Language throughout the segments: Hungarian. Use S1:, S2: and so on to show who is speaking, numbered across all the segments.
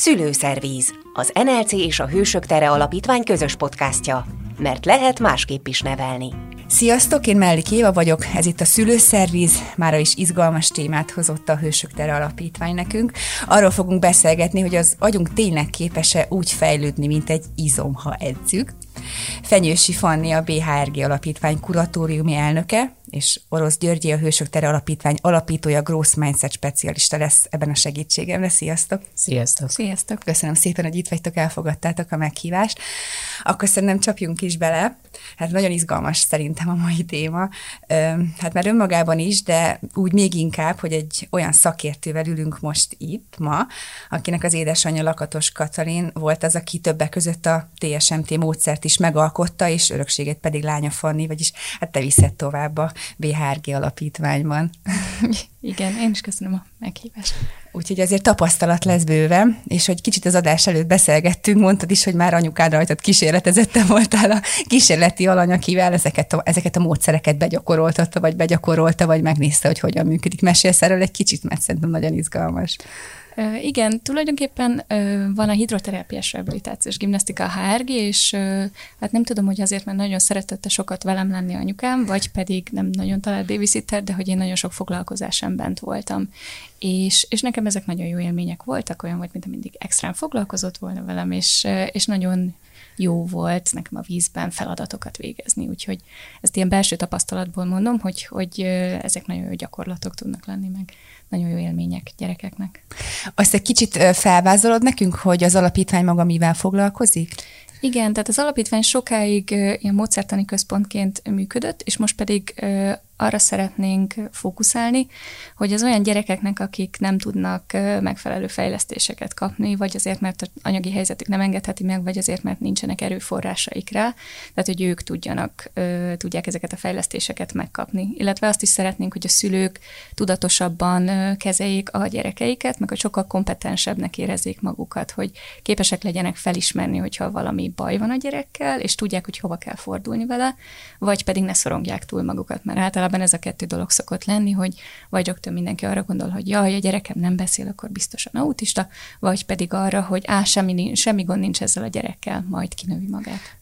S1: Szülőszervíz, az NLC és a Hősök Tere Alapítvány közös podcastja, mert lehet másképp is nevelni.
S2: Sziasztok, én Mellik Éva vagyok, ez itt a Szülőszervíz, mára is izgalmas témát hozott a Hősök Tere Alapítvány nekünk. Arról fogunk beszélgetni, hogy az agyunk tényleg képes-e úgy fejlődni, mint egy izom, ha edzük. Fenyősi Fanni a BHRG Alapítvány kuratóriumi elnöke, és Orosz Györgyi, a Hősök Tere Alapítvány alapítója, Gross Mindset specialista lesz ebben a segítségemre. Sziasztok!
S3: Sziasztok!
S2: Sziasztok! Köszönöm szépen, hogy itt vagytok, elfogadtátok a meghívást. Akkor szerintem csapjunk is bele. Hát nagyon izgalmas szerintem a mai téma. Hát már önmagában is, de úgy még inkább, hogy egy olyan szakértővel ülünk most itt ma, akinek az édesanyja Lakatos Katalin volt az, aki többek között a TSMT módszert is megalkotta, és örökségét pedig lánya Fanni, vagyis hát te viszed tovább a BHRG alapítványban.
S3: Igen, én is köszönöm a meghívást.
S2: Úgyhogy azért tapasztalat lesz bőve, és hogy kicsit az adás előtt beszélgettünk, mondtad is, hogy már anyukád rajtad kísérletezette voltál a kísérleti alany, akivel ezeket a, ezeket a módszereket begyakoroltatta, vagy begyakorolta, vagy megnézte, hogy hogyan működik. Mesélsz erről egy kicsit, mert szerintem nagyon izgalmas.
S3: Igen, tulajdonképpen van a hidroterápiás rehabilitációs gimnasztika a HRG, és hát nem tudom, hogy azért, mert nagyon szeretette sokat velem lenni anyukám, vagy pedig nem nagyon talált babysitter, de hogy én nagyon sok foglalkozáson bent voltam. És, és nekem ezek nagyon jó élmények voltak, olyan volt, mint mindig extrán foglalkozott volna velem, és, és nagyon jó volt nekem a vízben feladatokat végezni, úgyhogy ezt ilyen belső tapasztalatból mondom, hogy, hogy ezek nagyon jó gyakorlatok tudnak lenni, meg nagyon jó élmények gyerekeknek.
S2: Azt egy kicsit felvázolod nekünk, hogy az alapítvány maga mivel foglalkozik?
S3: Igen, tehát az alapítvány sokáig ilyen módszertani központként működött, és most pedig arra szeretnénk fókuszálni, hogy az olyan gyerekeknek, akik nem tudnak megfelelő fejlesztéseket kapni, vagy azért, mert az anyagi helyzetük nem engedheti meg, vagy azért, mert nincsenek erőforrásaik rá, tehát hogy ők tudjanak, tudják ezeket a fejlesztéseket megkapni. Illetve azt is szeretnénk, hogy a szülők tudatosabban kezeljék a gyerekeiket, meg hogy sokkal kompetensebbnek érezzék magukat, hogy képesek legyenek felismerni, hogyha valami baj van a gyerekkel, és tudják, hogy hova kell fordulni vele, vagy pedig ne szorongják túl magukat, mert általában általában ez a kettő dolog szokott lenni, hogy vagy rögtön mindenki arra gondol, hogy jaj, a gyerekem nem beszél, akkor biztosan autista, vagy pedig arra, hogy á, semmi, semmi gond nincs ezzel a gyerekkel, majd kinövi magát.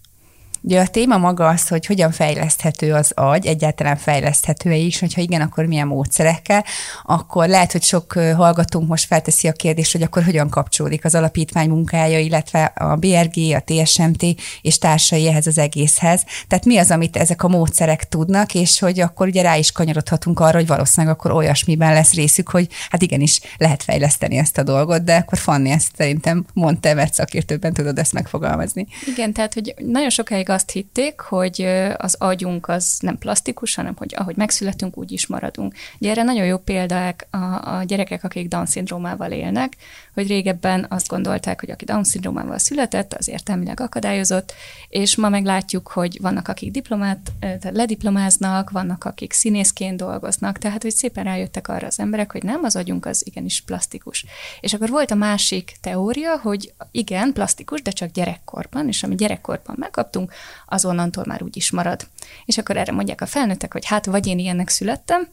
S2: Ugye a téma maga az, hogy hogyan fejleszthető az agy, egyáltalán fejleszthető-e is, hogyha igen, akkor milyen módszerekkel, akkor lehet, hogy sok hallgatónk most felteszi a kérdést, hogy akkor hogyan kapcsolódik az alapítvány munkája, illetve a BRG, a TSMT és társai ehhez az egészhez. Tehát mi az, amit ezek a módszerek tudnak, és hogy akkor ugye rá is kanyarodhatunk arra, hogy valószínűleg akkor olyasmiben lesz részük, hogy hát igenis lehet fejleszteni ezt a dolgot, de akkor Fanni ezt szerintem mondta, mert szakértőben tudod ezt megfogalmazni.
S3: Igen, tehát hogy nagyon sokáig sokáig azt hitték, hogy az agyunk az nem plastikus, hanem hogy ahogy megszületünk, úgy is maradunk. Ugye erre nagyon jó példák a, a gyerekek, akik Down-szindrómával élnek, hogy régebben azt gondolták, hogy aki Down-szindrómával született, az értelmileg akadályozott, és ma meglátjuk, hogy vannak, akik diplomát, tehát lediplomáznak, vannak, akik színészként dolgoznak, tehát hogy szépen rájöttek arra az emberek, hogy nem, az agyunk az igenis plastikus. És akkor volt a másik teória, hogy igen, plastikus, de csak gyerekkorban, és ami gyerekkorban megkaptunk, azonnantól már úgy is marad. És akkor erre mondják a felnőttek, hogy hát vagy én ilyennek születtem,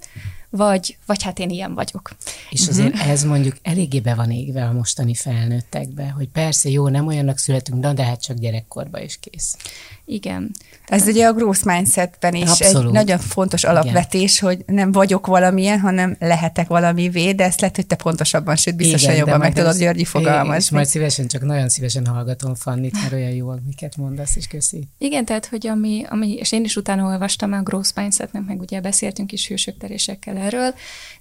S3: vagy, vagy hát én ilyen vagyok.
S4: És azért uh-huh. ez mondjuk eléggé be van égve a mostani felnőttekbe, hogy persze jó, nem olyannak születünk, de hát csak gyerekkorba is kész.
S3: Igen.
S2: Ez ugye a growth mindsetben is Abszolút. egy nagyon fontos alapvetés, Igen. hogy nem vagyok valamilyen, hanem lehetek valamivé, de ezt lehet, hogy te pontosabban, sőt biztosan Igen, jobban meg tudod, Györgyi, fogalmazni. És
S4: majd szívesen, csak nagyon szívesen hallgatom Fannit, mert olyan jó, amiket mondasz, és köszi.
S3: Igen, tehát, hogy ami, ami és én is utána olvastam a growth mindsetnek, meg ugye beszéltünk is hősök terésekkel erről,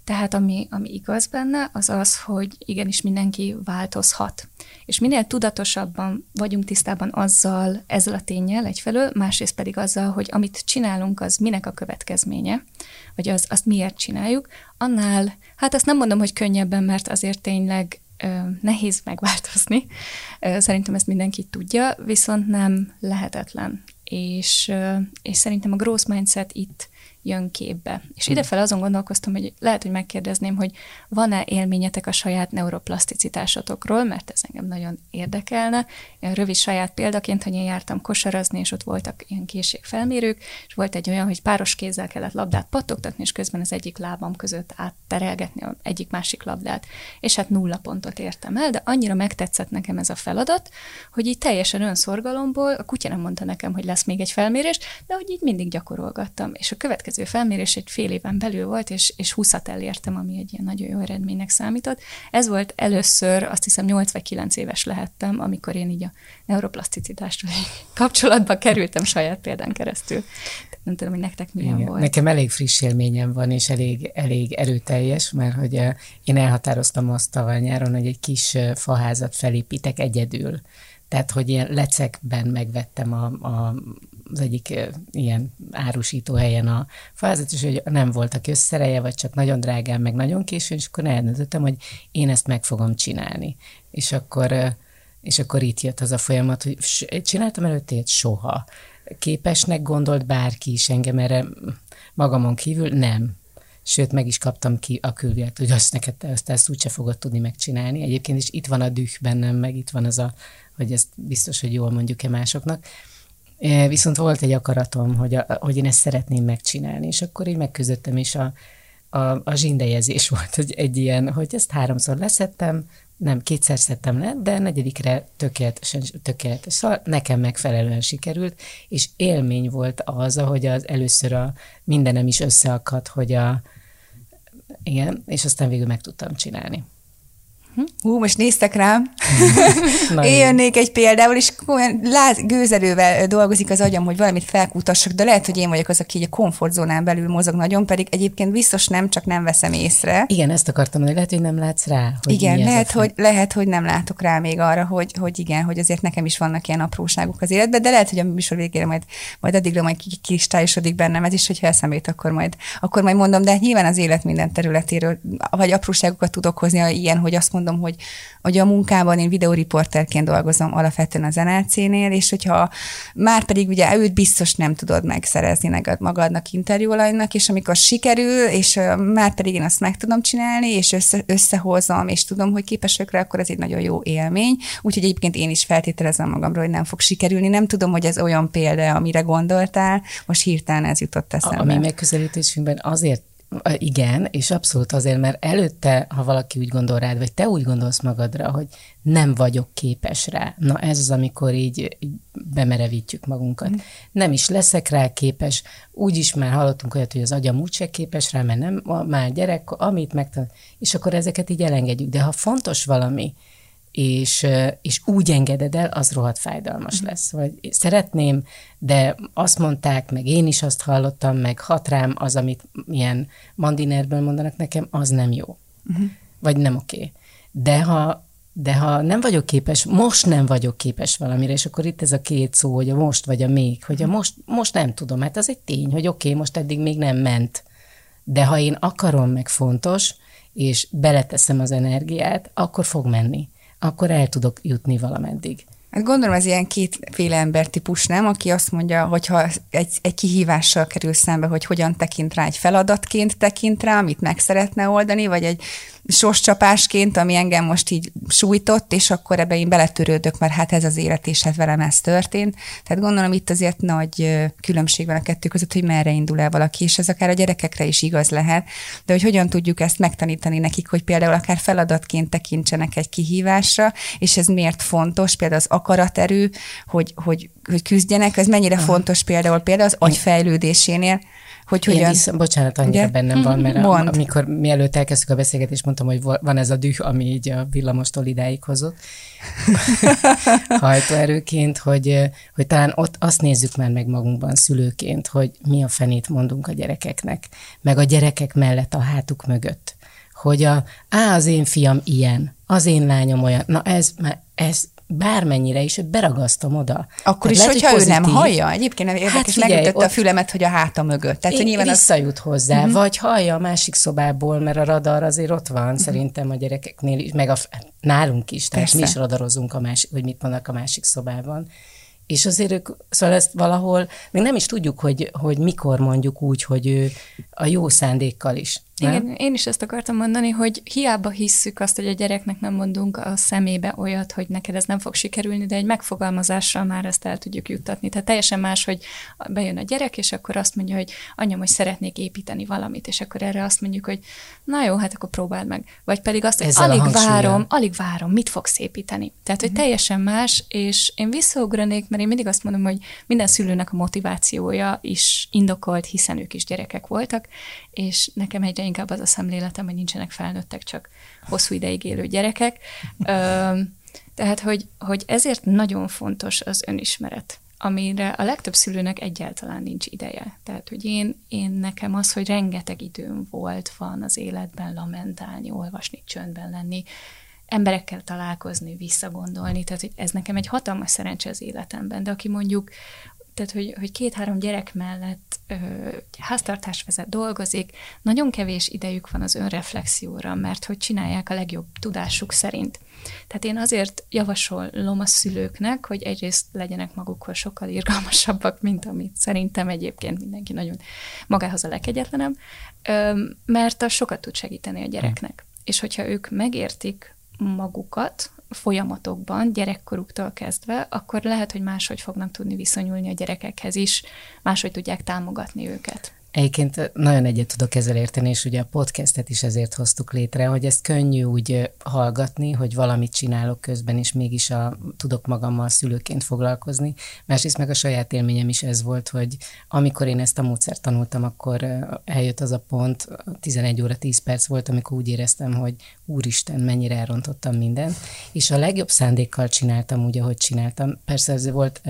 S3: tehát ami, ami igaz benne, az az, hogy igenis mindenki változhat. És minél tudatosabban vagyunk tisztában azzal, ezzel a tényel egyfelől, másrészt pedig azzal, hogy amit csinálunk, az minek a következménye, vagy az, azt miért csináljuk, annál, hát azt nem mondom, hogy könnyebben, mert azért tényleg nehéz megváltozni. Szerintem ezt mindenki tudja, viszont nem lehetetlen. És, és szerintem a growth mindset itt jön képbe. És idefel azon gondolkoztam, hogy lehet, hogy megkérdezném, hogy van-e élményetek a saját neuroplaszticitásotokról, mert ez engem nagyon érdekelne. Ilyen rövid saját példaként, hogy én jártam kosarazni, és ott voltak ilyen készségfelmérők, és volt egy olyan, hogy páros kézzel kellett labdát pattogtatni, és közben az egyik lábam között átterelgetni a egyik másik labdát. És hát nulla pontot értem el, de annyira megtetszett nekem ez a feladat, hogy így teljesen önszorgalomból, a kutya nem mondta nekem, hogy lesz még egy felmérés, de hogy így mindig gyakorolgattam. És a következő felmérés egy fél éven belül volt, és, és 20 elértem, ami egy ilyen nagyon jó eredménynek számított. Ez volt először, azt hiszem 8 vagy 9 éves lehettem, amikor én így a neuroplaszticitástól kapcsolatba kerültem saját példán keresztül. Nem tudom, hogy nektek milyen Igen. volt.
S4: Nekem elég friss élményem van, és elég, elég erőteljes, mert hogy eh, én elhatároztam azt tavaly nyáron, hogy egy kis eh, faházat felépítek egyedül. Tehát, hogy ilyen lecekben megvettem a, a, az egyik ilyen árusító helyen a faházat, és hogy nem voltak összereje, vagy csak nagyon drágán, meg nagyon későn, és akkor eldöntöttem, hogy én ezt meg fogom csinálni. És akkor, és akkor itt jött az a folyamat, hogy csináltam előtte soha képesnek gondolt bárki is engem erre magamon kívül? Nem. Sőt, meg is kaptam ki a külvilágt, hogy azt neked te ezt, ezt úgyse fogod tudni megcsinálni. Egyébként is itt van a düh bennem, meg itt van az a, hogy ezt biztos, hogy jól mondjuk-e másoknak. E, viszont volt egy akaratom, hogy, a, hogy én ezt szeretném megcsinálni, és akkor így megküzdöttem, és a, a, a zsindejezés volt hogy egy ilyen, hogy ezt háromszor leszettem, nem, kétszer szedtem le, de negyedikre tökéletesen, tökéletes. Szóval nekem megfelelően sikerült, és élmény volt az, hogy az először a mindenem is összeakadt, hogy a, igen, és aztán végül meg tudtam csinálni.
S2: Hú, most néztek rám. Én jönnék egy példával, és olyan láz, gőzerővel dolgozik az agyam, hogy valamit felkutassak, de lehet, hogy én vagyok az, aki így a komfortzónán belül mozog nagyon, pedig egyébként biztos nem, csak nem veszem észre.
S4: Igen, ezt akartam mondani, lehet, hogy nem látsz rá.
S2: Hogy igen, lehet, hogy, lehet, hogy nem látok rá még arra, hogy, hogy igen, hogy azért nekem is vannak ilyen apróságok az életben, de lehet, hogy a műsor végére majd, majd addigra majd kristályosodik bennem ez is, hogyha eszembe akkor majd, akkor majd mondom, de nyilván az élet minden területéről, vagy apróságokat tudok hozni, ilyen, hogy azt mondom, mondom, hogy, hogy a munkában én videóriporterként dolgozom alapvetően az NLC-nél, és hogyha már pedig ugye őt biztos nem tudod megszerezni magadnak interjúalajnak, és amikor sikerül, és már pedig én azt meg tudom csinálni, és össze, összehozom, és tudom, hogy képesek rá, akkor ez egy nagyon jó élmény. Úgyhogy egyébként én is feltételezem magamról, hogy nem fog sikerülni. Nem tudom, hogy ez olyan példa, amire gondoltál, most hirtelen ez jutott eszembe.
S4: A, a mi megközelítésünkben azért igen, és abszolút azért, mert előtte, ha valaki úgy gondol rád, vagy te úgy gondolsz magadra, hogy nem vagyok képes rá, na ez az, amikor így, így bemerevítjük magunkat. Mm. Nem is leszek rá képes, úgy is már hallottunk olyat, hogy az agyam úgyse képes rá, mert nem, már gyerek, amit megtanul, és akkor ezeket így elengedjük. De ha fontos valami, és, és úgy engeded el, az rohadt fájdalmas uh-huh. lesz. Vagy szeretném, de azt mondták, meg én is azt hallottam, meg hat rám az, amit ilyen mandinerből mondanak nekem, az nem jó. Uh-huh. Vagy nem oké. Okay. De ha, de ha nem vagyok képes, most nem vagyok képes valamire, és akkor itt ez a két szó, hogy a most vagy a még, hogy a most, most nem tudom, hát az egy tény, hogy oké, okay, most eddig még nem ment. De ha én akarom, meg fontos, és beleteszem az energiát, akkor fog menni akkor el tudok jutni valameddig.
S2: Hát gondolom ez ilyen kétféle embertípus, nem? Aki azt mondja, hogyha egy, egy kihívással kerül szembe, hogy hogyan tekint rá, egy feladatként tekint rá, amit meg szeretne oldani, vagy egy sorscsapásként, ami engem most így sújtott, és akkor ebbe én beletörődök, mert hát ez az élet, és hát velem ez történt. Tehát gondolom itt azért nagy különbség van a kettő között, hogy merre indul el valaki, és ez akár a gyerekekre is igaz lehet, de hogy hogyan tudjuk ezt megtanítani nekik, hogy például akár feladatként tekintsenek egy kihívásra, és ez miért fontos, például az akaraterő, hogy, hogy, hogy küzdjenek, ez mennyire fontos például például az agyfejlődésénél, hogy hogyan...
S4: Visz, bocsánat, annyira Ugye? bennem van, mert a, amikor mielőtt elkezdtük a beszélgetést, mondtam, hogy van ez a düh, ami így a villamostól idáig hozott. Hajtóerőként, hogy, hogy talán ott azt nézzük már meg magunkban szülőként, hogy mi a fenét mondunk a gyerekeknek, meg a gyerekek mellett a hátuk mögött. Hogy a, á, az én fiam ilyen, az én lányom olyan, na ez, ez, bármennyire is beragasztom oda.
S2: Akkor Tehát is, lehet, hogyha hogy ő nem hallja. Egyébként nem érdekes, hát figyelj, megütötte a fülemet, hogy a háta mögött.
S4: Tehát, hogy nyilván visszajut az... hozzá, uh-huh. vagy hallja a másik szobából, mert a radar azért ott van, uh-huh. szerintem a gyerekeknél is, meg a, nálunk is, tehát Persze. mi is radarozunk, a másik, hogy mit mondanak a másik szobában. És azért ők, szóval ezt valahol, még nem is tudjuk, hogy, hogy mikor mondjuk úgy, hogy ő a jó szándékkal is.
S3: Nem? Igen, én is ezt akartam mondani, hogy hiába hisszük azt, hogy a gyereknek nem mondunk a szemébe olyat, hogy neked ez nem fog sikerülni, de egy megfogalmazással már ezt el tudjuk juttatni. Tehát teljesen más, hogy bejön a gyerek, és akkor azt mondja, hogy anyám, hogy szeretnék építeni valamit, és akkor erre azt mondjuk, hogy na jó, hát akkor próbáld meg. Vagy pedig azt, hogy Ezzel alig várom, alig várom, mit fogsz építeni. Tehát, hogy mm. teljesen más, és én visszaugranék, mert én mindig azt mondom, hogy minden szülőnek a motivációja is indokolt, hiszen ők is gyerekek voltak, és nekem egyre inkább az a szemléletem, hogy nincsenek felnőttek, csak hosszú ideig élő gyerekek. Tehát, hogy, hogy ezért nagyon fontos az önismeret, amire a legtöbb szülőnek egyáltalán nincs ideje. Tehát, hogy én, én nekem az, hogy rengeteg időm volt, van az életben lamentálni, olvasni, csöndben lenni, emberekkel találkozni, visszagondolni, tehát hogy ez nekem egy hatalmas szerencse az életemben, de aki mondjuk tehát hogy, hogy két-három gyerek mellett ö, háztartás vezet, dolgozik, nagyon kevés idejük van az önreflexióra, mert hogy csinálják a legjobb tudásuk szerint. Tehát én azért javasolom a szülőknek, hogy egyrészt legyenek magukhoz sokkal irgalmasabbak, mint amit szerintem egyébként mindenki nagyon magához a legkegyetlenebb, mert az sokat tud segíteni a gyereknek. És hogyha ők megértik magukat, folyamatokban, gyerekkoruktól kezdve, akkor lehet, hogy máshogy fognak tudni viszonyulni a gyerekekhez is, máshogy tudják támogatni őket.
S4: Egyébként nagyon egyet tudok ezzel érteni, és ugye a podcastet is ezért hoztuk létre, hogy ezt könnyű úgy hallgatni, hogy valamit csinálok közben, és mégis a, tudok magammal szülőként foglalkozni. Másrészt meg a saját élményem is ez volt, hogy amikor én ezt a módszert tanultam, akkor eljött az a pont, 11 óra 10 perc volt, amikor úgy éreztem, hogy úristen, mennyire elrontottam mindent, és a legjobb szándékkal csináltam úgy, ahogy csináltam. Persze ez volt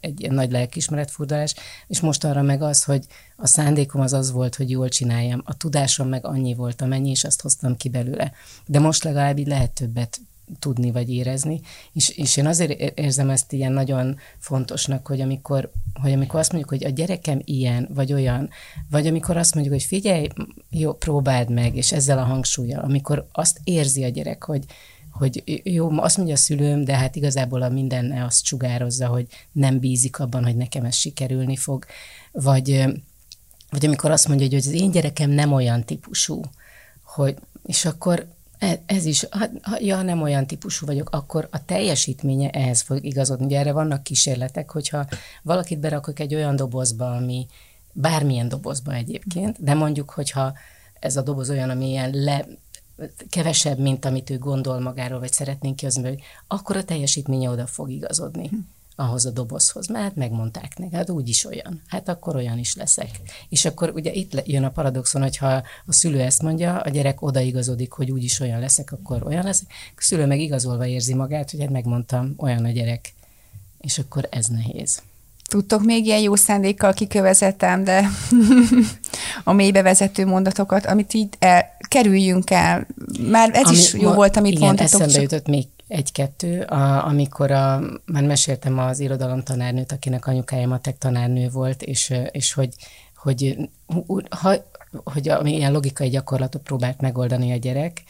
S4: egy nagy lelkismeretfurdalás, és most arra meg az, hogy a szándékom az az volt, hogy jól csináljam. A tudásom meg annyi volt, amennyi, és azt hoztam ki belőle. De most legalább így lehet többet tudni vagy érezni, és, és én azért érzem ezt ilyen nagyon fontosnak, hogy amikor, hogy amikor azt mondjuk, hogy a gyerekem ilyen, vagy olyan, vagy amikor azt mondjuk, hogy figyelj, jó, próbáld meg, és ezzel a hangsúlyjal, amikor azt érzi a gyerek, hogy, hogy jó, azt mondja a szülőm, de hát igazából a mindenne azt sugározza, hogy nem bízik abban, hogy nekem ez sikerülni fog, vagy vagy amikor azt mondja, hogy az én gyerekem nem olyan típusú, hogy, és akkor e, ez is, ha, ja, nem olyan típusú vagyok, akkor a teljesítménye ehhez fog igazodni. Ugye erre vannak kísérletek, hogyha valakit berakok egy olyan dobozba, ami bármilyen dobozba egyébként, de mondjuk, hogyha ez a doboz olyan, ami ilyen le, kevesebb, mint amit ő gondol magáról, vagy szeretnénk kihozni, akkor a teljesítménye oda fog igazodni. Ahhoz a dobozhoz, mert megmondták neki, hát úgy is olyan, hát akkor olyan is leszek. És akkor ugye itt jön a paradoxon, hogyha a szülő ezt mondja, a gyerek odaigazodik, hogy úgy is olyan leszek, akkor olyan leszek, a szülő meg igazolva érzi magát, hogy hát megmondtam, olyan a gyerek, és akkor ez nehéz.
S2: Tudtok még ilyen jó szándékkal kikövezetem, de a mélybe vezető mondatokat, amit így el, kerüljünk el. Már ez Ami, is jó ma, volt, amit
S4: igen,
S2: mondtatok.
S4: eszembe csak... jutott még egy-kettő, a, amikor a, már meséltem az irodalom tanárnőt, akinek anyukája matek tanárnő volt, és, és hogy, hogy, ha, hogy ami ilyen logikai gyakorlatot próbált megoldani a gyerek,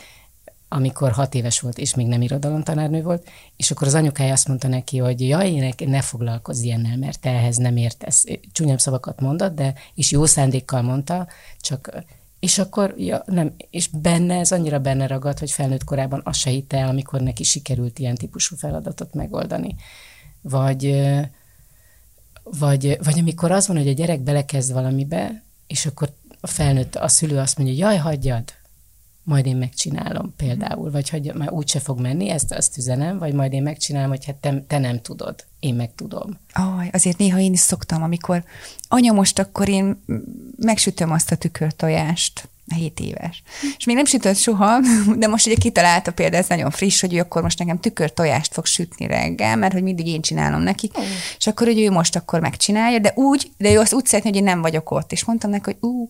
S4: amikor hat éves volt, és még nem irodalom tanárnő volt, és akkor az anyukája azt mondta neki, hogy jaj, ne foglalkozz ilyennel, mert te ehhez nem értesz. Csúnyabb szavakat mondott, de és jó szándékkal mondta, csak és akkor, ja, nem, és benne, ez annyira benne ragad, hogy felnőtt korában azt se hitte el, amikor neki sikerült ilyen típusú feladatot megoldani. Vagy, vagy, vagy amikor az van, hogy a gyerek belekezd valamibe, és akkor a felnőtt, a szülő azt mondja, jaj, hagyjad, majd én megcsinálom például, vagy hogy már úgyse fog menni, ezt azt üzenem, vagy majd én megcsinálom, hogy hát te, te nem tudod, én meg tudom.
S2: Aj, azért néha én is szoktam, amikor anya most akkor én megsütöm azt a tükörtojást, 7 éves. És még nem sütött soha, de most ugye kitalálta például, ez nagyon friss, hogy ő akkor most nekem tükör tojást fog sütni reggel, mert hogy mindig én csinálom neki, mm. és akkor, hogy ő most akkor megcsinálja, de úgy, de ő azt úgy szeretné, hogy én nem vagyok ott. És mondtam neki, hogy ú,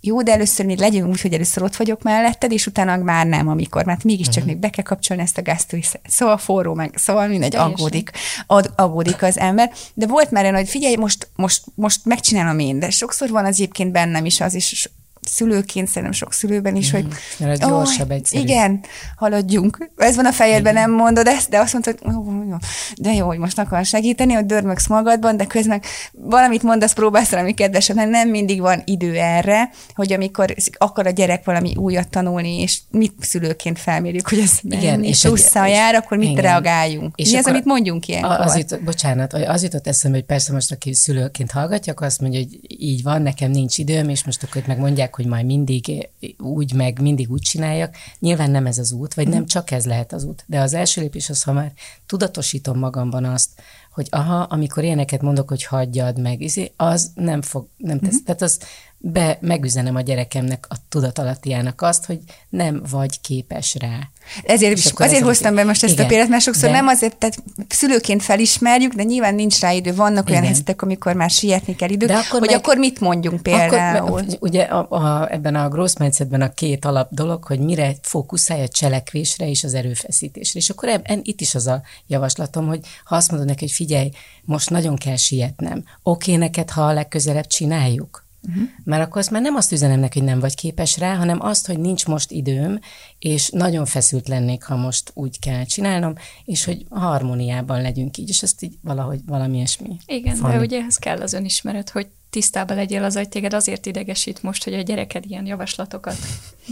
S2: jó, de először még legyünk úgy, hogy először ott vagyok melletted, és utána már nem, amikor, mert mégiscsak uh-huh. még be kell kapcsolni ezt a gázt, hogy szóval forró, meg szóval mindegy, Teljesen. aggódik, ad, aggódik az ember. De volt már olyan, hogy figyelj, most, most, most megcsinálom én, de sokszor van az egyébként bennem is az, és szülőként, szerintem sok szülőben is, mm, hogy
S4: mert ez gyorsabb, egyszerű.
S2: Igen, haladjunk. Ez van a fejedben, igen. nem mondod ezt, de azt mondod, hogy oh, de jó, hogy most akar segíteni, hogy dörmögsz magadban, de közben valamit mondasz, próbálsz valami kedvesebb, nem mindig van idő erre, hogy amikor akar a gyerek valami újat tanulni, és mit szülőként felmérjük, hogy ez igen, és plusszal jár, akkor mit igen. reagáljunk? És Mi az, amit mondjunk ilyenkor?
S4: Az jut, bocsánat, az jutott eszembe, hogy persze most aki szülőként hallgatja, akkor azt mondja, hogy így van, nekem nincs időm, és most akkor meg mondják, hogy majd mindig úgy, meg mindig úgy csináljak. Nyilván nem ez az út, vagy nem csak ez lehet az út. De az első lépés az, ha már tudatosítom magamban azt, hogy aha, amikor ilyeneket mondok, hogy hagyjad meg, izé, az nem fog, nem tesz. Mm-hmm. Tehát az be, megüzenem a gyerekemnek, a tudatalattiának azt, hogy nem vagy képes rá.
S2: Ezért, is, azért hoztam be most ezt igen, a példát, mert sokszor de... nem azért, tehát szülőként felismerjük, de nyilván nincs rá idő. Vannak olyan helyzetek, amikor már sietni kell idő, de akkor hogy meg, akkor mit mondjunk például? Akkor,
S4: ugye a, a, ebben a growth mindsetben a két alap dolog, hogy mire fókuszálj a cselekvésre és az erőfeszítésre. És akkor ebben, itt is az a javaslatom, hogy ha azt mondod neki, hogy figyelj, most nagyon kell sietnem, oké neked, ha a legközelebb csináljuk? Uh-huh. Mert akkor azt már nem azt üzenem neki, hogy nem vagy képes rá, hanem azt, hogy nincs most időm, és nagyon feszült lennék, ha most úgy kell csinálnom, és hogy harmóniában legyünk így, és ezt így valahogy valami ilyesmi.
S3: Igen, Fanny. de ugye ehhez kell az önismeret, hogy tisztában legyél az, hogy téged azért idegesít most, hogy a gyereked ilyen javaslatokat,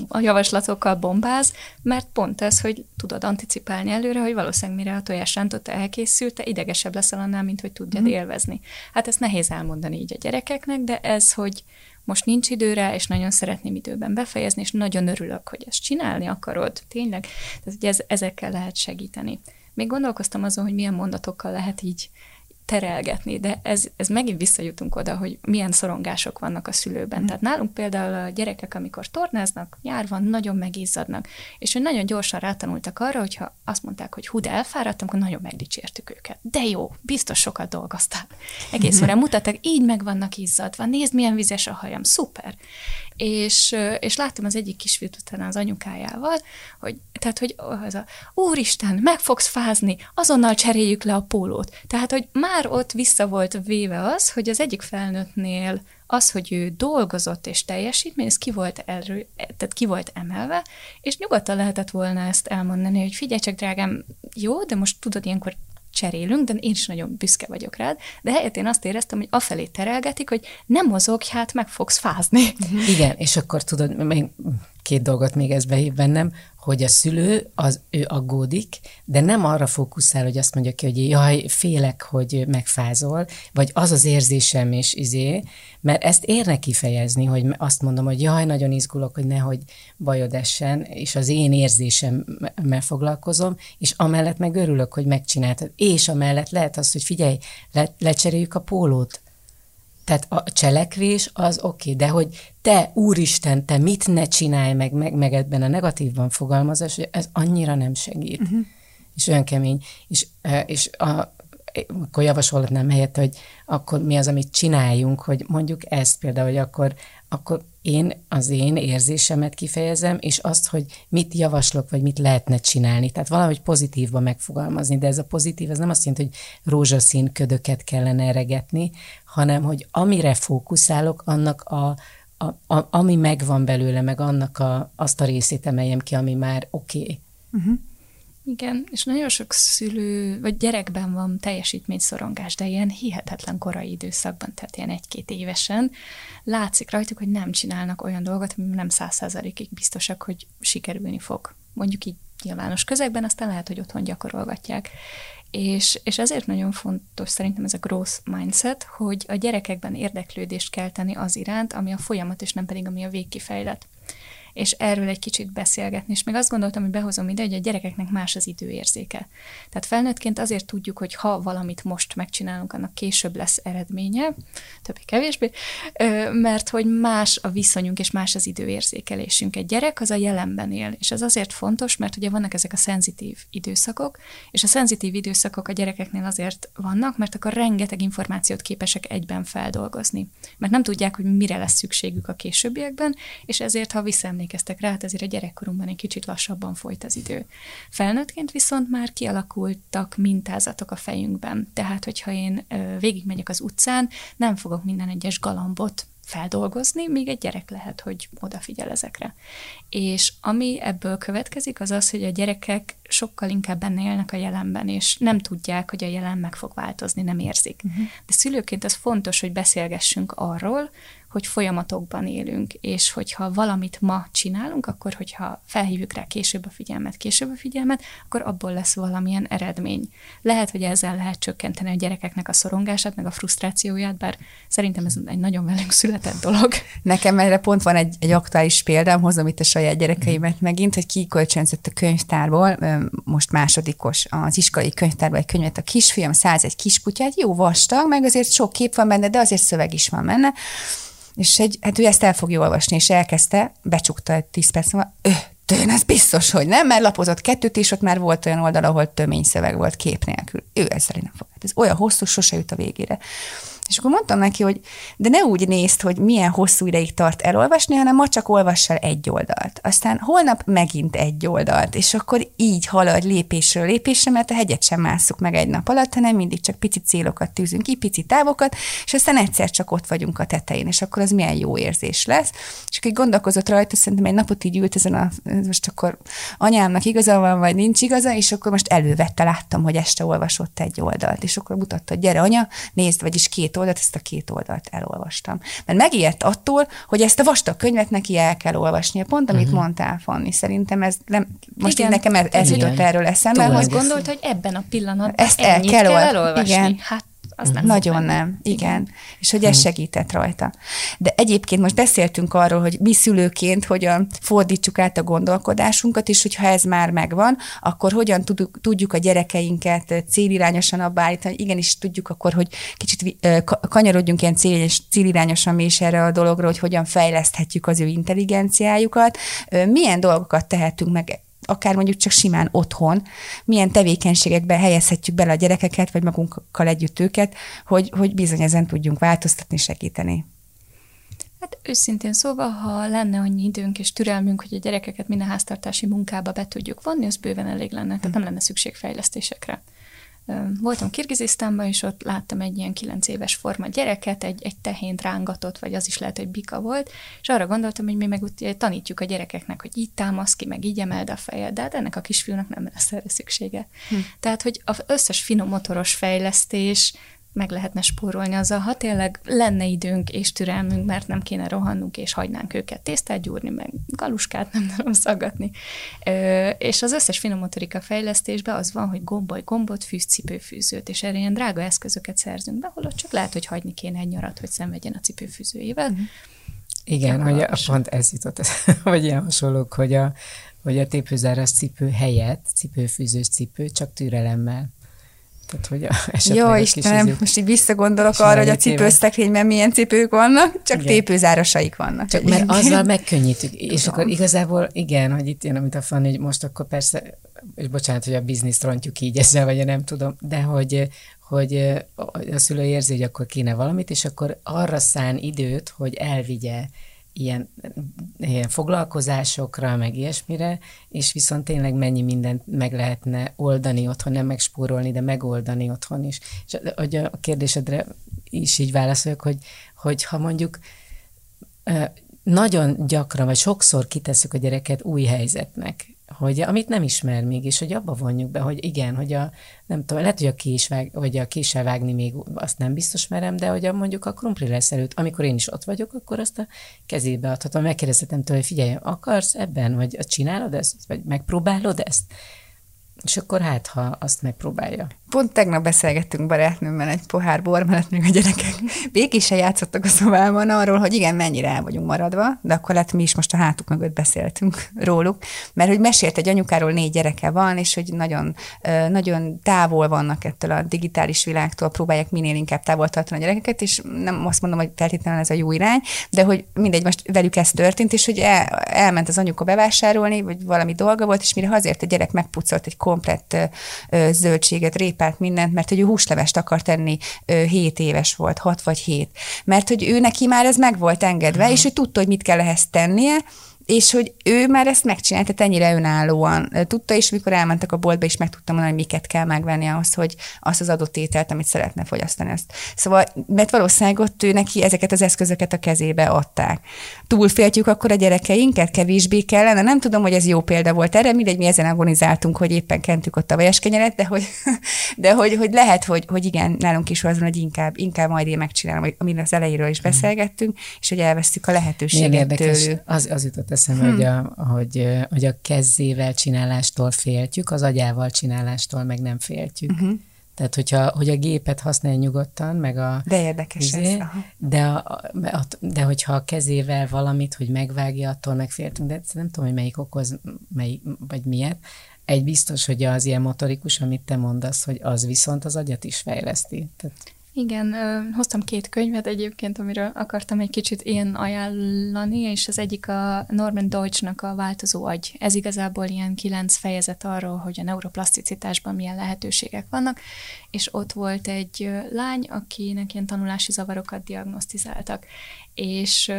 S3: a javaslatokkal bombáz, mert pont ez, hogy tudod anticipálni előre, hogy valószínűleg mire a tojásrántot elkészült, te idegesebb leszel annál, mint hogy tudjad mm. élvezni. Hát ezt nehéz elmondani így a gyerekeknek, de ez, hogy most nincs időre, és nagyon szeretném időben befejezni, és nagyon örülök, hogy ezt csinálni akarod, tényleg. Tehát ez, ezekkel lehet segíteni. Még gondolkoztam azon, hogy milyen mondatokkal lehet így terelgetni, de ez, ez megint visszajutunk oda, hogy milyen szorongások vannak a szülőben. Mm. Tehát nálunk például a gyerekek, amikor tornáznak, nyár van, nagyon megízzadnak, és hogy nagyon gyorsan rátanultak arra, hogyha azt mondták, hogy hú, de elfáradtam, akkor nagyon megdicsértük őket. De jó, biztos sokat dolgozták. Egész mm. mutattak, így meg vannak izzadva, nézd, milyen vizes a hajam, szuper és, és láttam az egyik kisfiút utána az anyukájával, hogy, tehát, hogy az a, úristen, meg fogsz fázni, azonnal cseréljük le a pólót. Tehát, hogy már ott vissza volt véve az, hogy az egyik felnőttnél az, hogy ő dolgozott és teljesítmény, ez ki volt, erő, tehát ki volt emelve, és nyugodtan lehetett volna ezt elmondani, hogy figyelj csak, drágám, jó, de most tudod, ilyenkor cserélünk, de én is nagyon büszke vagyok rád, de helyett én azt éreztem, hogy afelé terelgetik, hogy nem mozogj, hát meg fogsz fázni.
S4: Igen, és akkor tudod, még két dolgot még ez behív bennem, hogy a szülő, az ő aggódik, de nem arra fókuszál, hogy azt mondja ki, hogy jaj, félek, hogy megfázol, vagy az az érzésem is izé, mert ezt érne kifejezni, hogy azt mondom, hogy jaj, nagyon izgulok, hogy nehogy bajod essen, és az én érzésemmel foglalkozom, és amellett meg örülök, hogy megcsináltad. És amellett lehet az, hogy figyelj, le, lecseréljük a pólót, tehát a cselekvés az oké, okay, de hogy te, úristen, te mit ne csinálj meg, meg, meg ebben a negatívban fogalmazás, hogy ez annyira nem segít. Uh-huh. És olyan kemény. És, és a, akkor javasolhatnám helyette, hogy akkor mi az, amit csináljunk, hogy mondjuk ezt például, hogy akkor, akkor én az én érzésemet kifejezem, és azt, hogy mit javaslok, vagy mit lehetne csinálni. Tehát valahogy pozitívban megfogalmazni, de ez a pozitív, ez nem azt jelenti, hogy rózsaszín ködöket kellene eregetni, hanem, hogy amire fókuszálok, annak a, a, a, ami megvan belőle, meg annak a, azt a részét emeljem ki, ami már oké. Okay. Uh-huh.
S3: Igen, és nagyon sok szülő, vagy gyerekben van teljesítményszorongás, de ilyen hihetetlen korai időszakban, tehát ilyen egy-két évesen látszik rajtuk, hogy nem csinálnak olyan dolgot, ami nem száz százalékig biztosak, hogy sikerülni fog. Mondjuk így nyilvános közegben, aztán lehet, hogy otthon gyakorolgatják. És, és ezért nagyon fontos szerintem ez a growth mindset, hogy a gyerekekben érdeklődést kell tenni az iránt, ami a folyamat, és nem pedig ami a végkifejlet és erről egy kicsit beszélgetni. És még azt gondoltam, hogy behozom ide, hogy a gyerekeknek más az időérzéke. Tehát felnőttként azért tudjuk, hogy ha valamit most megcsinálunk, annak később lesz eredménye, többé-kevésbé, mert hogy más a viszonyunk és más az időérzékelésünk. Egy gyerek az a jelenben él, és ez azért fontos, mert ugye vannak ezek a szenzitív időszakok, és a szenzitív időszakok a gyerekeknél azért vannak, mert akkor rengeteg információt képesek egyben feldolgozni. Mert nem tudják, hogy mire lesz szükségük a későbbiekben, és ezért, ha visszaemlékeznek emlékeztek rá, hát azért a gyerekkorunkban egy kicsit lassabban folyt az idő. Felnőttként viszont már kialakultak mintázatok a fejünkben. Tehát, hogyha én végigmegyek az utcán, nem fogok minden egyes galambot feldolgozni, míg egy gyerek lehet, hogy odafigyel ezekre. És ami ebből következik, az az, hogy a gyerekek sokkal inkább benne élnek a jelenben, és nem tudják, hogy a jelen meg fog változni, nem érzik. Uh-huh. De szülőként az fontos, hogy beszélgessünk arról, hogy folyamatokban élünk, és hogyha valamit ma csinálunk, akkor hogyha felhívjuk rá később a figyelmet, később a figyelmet, akkor abból lesz valamilyen eredmény. Lehet, hogy ezzel lehet csökkenteni a gyerekeknek a szorongását, meg a frusztrációját, bár szerintem ez egy nagyon velünk született dolog.
S2: Nekem erre pont van egy, egy aktuális példám, hozom itt a saját gyerekeimet megint, hogy kikölcsönzött a könyvtárból, most másodikos az iskolai könyvtárból egy könyvet, a kisfiam száz egy kiskutyát, jó vastag, meg azért sok kép van benne, de azért szöveg is van benne, és egy, hát ő ezt el fogja olvasni, és elkezdte, becsukta egy tíz perc múlva, ő, tőn, ez biztos, hogy nem, mert lapozott kettőt, és ott már volt olyan oldal, ahol tömény szöveg volt kép nélkül. Ő ezzel nem fog. Ez olyan hosszú, sose jut a végére. És akkor mondtam neki, hogy de ne úgy nézd, hogy milyen hosszú ideig tart elolvasni, hanem ma csak olvass el egy oldalt. Aztán holnap megint egy oldalt, és akkor így haladj lépésről lépésre, mert a hegyet sem másszuk meg egy nap alatt, hanem mindig csak pici célokat tűzünk ki, pici távokat, és aztán egyszer csak ott vagyunk a tetején, és akkor az milyen jó érzés lesz. És akkor gondolkozott rajta, szerintem egy napot így ült ezen a, most akkor anyámnak igaza van, vagy nincs igaza, és akkor most elővette, láttam, hogy este olvasott egy oldalt, és akkor mutatta, gyere anya, nézd, vagyis két két oldalt, ezt a két oldalt elolvastam. Mert megijedt attól, hogy ezt a vastag könyvet neki el kell olvasnia. Pont, amit uh-huh. mondtál, Fanni, szerintem ez nem, most Igen, nekem ez, ez jutott erről eszembe.
S3: Hogy gondolt, hogy ebben a pillanatban ezt el kell, kell elolvasni. Igen. Hát az nem
S2: Nagyon nem, igen. igen. És hogy ez segített rajta. De egyébként most beszéltünk arról, hogy mi szülőként hogyan fordítsuk át a gondolkodásunkat, és hogyha ez már megvan, akkor hogyan tudjuk a gyerekeinket célirányosan abba állítani, igenis tudjuk akkor, hogy kicsit kanyarodjunk ilyen célirányosan mi is erre a dologra, hogy hogyan fejleszthetjük az ő intelligenciájukat, milyen dolgokat tehetünk meg akár mondjuk csak simán otthon, milyen tevékenységekbe helyezhetjük bele a gyerekeket, vagy magunkkal együtt őket, hogy, hogy bizony ezen tudjunk változtatni, segíteni.
S3: Hát őszintén szóval, ha lenne annyi időnk és türelmünk, hogy a gyerekeket minden háztartási munkába be tudjuk vonni, az bőven elég lenne, tehát nem lenne szükség fejlesztésekre. Voltam Kirgizisztánban, és ott láttam egy ilyen kilenc éves forma gyereket, egy, egy tehént rángatott, vagy az is lehet, hogy bika volt, és arra gondoltam, hogy mi meg úgy tanítjuk a gyerekeknek, hogy így támasz ki, meg így emeld a fejed, de hát ennek a kisfiúnak nem lesz erre szüksége. Hm. Tehát, hogy az összes finom motoros fejlesztés, meg lehetne spórolni azzal, ha tényleg lenne időnk és türelmünk, mert nem kéne rohannunk, és hagynánk őket tésztát gyúrni, meg galuskát nem tudom szaggatni. Ö, és az összes finomotorika fejlesztésben az van, hogy gombolj gombot, fűz cipőfűzőt, és erre ilyen drága eszközöket szerzünk be, holott csak lehet, hogy hagyni kéne egy nyarat, hogy szenvedjen a cipőfűzőjével. Mm.
S4: Igen, hogy a, pont ez jutott, vagy ilyen hasonlók, hogy a, hogy a tépőzáras cipő helyett cipőfűzős cipő csak türelemmel.
S2: Tehát, hogy Jó, Istenem, most így visszagondolok arra, hogy a cipőszekrényben milyen cipők vannak, csak igen. tépőzárasaik vannak.
S4: Csak mert azzal megkönnyítjük. És akkor igazából igen, hogy itt jön, amit a Fanny, hogy most akkor persze, és bocsánat, hogy a bizniszt rontjuk így ezzel, vagy nem tudom, de hogy, hogy a szülő érzi, hogy akkor kéne valamit, és akkor arra szán időt, hogy elvigye ilyen, ilyen foglalkozásokra, meg ilyesmire, és viszont tényleg mennyi mindent meg lehetne oldani otthon, nem megspórolni, de megoldani otthon is. És hogy a kérdésedre is így válaszolok, hogy, hogy ha mondjuk nagyon gyakran, vagy sokszor kitesszük a gyereket új helyzetnek, hogy amit nem ismer még, és hogy abba vonjuk be, hogy igen, hogy a, nem tudom, lehet, hogy a kés vág, vagy a késsel vágni még azt nem biztos merem, de hogy a, mondjuk a krumpli lesz előtt, amikor én is ott vagyok, akkor azt a kezébe adhatom. Megkérdezhetem tőle, hogy figyelj, akarsz ebben, vagy csinálod ezt, vagy megpróbálod ezt? És akkor hát, ha azt megpróbálja.
S2: Pont tegnap beszélgettünk barátnőmmel egy pohár bor mellett, még a gyerekek békésen játszottak a szobában arról, hogy igen, mennyire el vagyunk maradva, de akkor lehet mi is most a hátuk mögött beszéltünk róluk, mert hogy mesélt egy anyukáról négy gyereke van, és hogy nagyon, nagyon távol vannak ettől a digitális világtól, próbálják minél inkább távol tartani a gyerekeket, és nem azt mondom, hogy feltétlenül ez a jó irány, de hogy mindegy, most velük ez történt, és hogy el, elment az anyuka bevásárolni, vagy valami dolga volt, és mire hazért a gyerek megpucolt egy komplett zöldséget, répát, répát, mindent, mert hogy ő húslevest akar tenni, 7 éves volt, 6 vagy 7. Mert hogy ő neki már ez meg volt engedve, uh-huh. és ő tudta, hogy mit kell ehhez tennie, és hogy ő már ezt megcsinálta, tehát ennyire önállóan tudta, és mikor elmentek a boltba, is meg tudtam mondani, hogy miket kell megvenni ahhoz, hogy azt az adott ételt, amit szeretne fogyasztani. Azt. Szóval, mert valószínűleg ott ő neki ezeket az eszközöket a kezébe adták. Túlféltjük akkor a gyerekeinket, kevésbé kellene. Nem tudom, hogy ez jó példa volt erre, mindegy, mi ezen agonizáltunk, hogy éppen kentük ott a kenyeret, de hogy, de hogy, hogy lehet, hogy, hogy igen, nálunk is az van, hogy inkább, inkább majd én megcsinálom, amiről az elejéről is beszélgettünk, és hogy elvesztük a lehetőséget tőlük.
S4: Az, az jutott eszembe, hmm. hogy, a, hogy, hogy a kezével csinálástól féltjük, az agyával csinálástól meg nem féltjük. Uh-huh. Tehát, hogyha, hogy a gépet használja nyugodtan, meg a...
S2: De érdekes izé, ez. Aha.
S4: De, a, a, de hogyha a kezével valamit, hogy megvágja, attól megféltünk, de nem tudom, hogy melyik okoz, melyik, vagy miért. Egy biztos, hogy az ilyen motorikus, amit te mondasz, hogy az viszont az agyat is fejleszti. Tehát
S3: igen, hoztam két könyvet egyébként, amiről akartam egy kicsit én ajánlani, és az egyik a Norman Deutschnak a Változó agy. Ez igazából ilyen kilenc fejezet arról, hogy a neuroplaszticitásban milyen lehetőségek vannak, és ott volt egy lány, akinek ilyen tanulási zavarokat diagnosztizáltak, és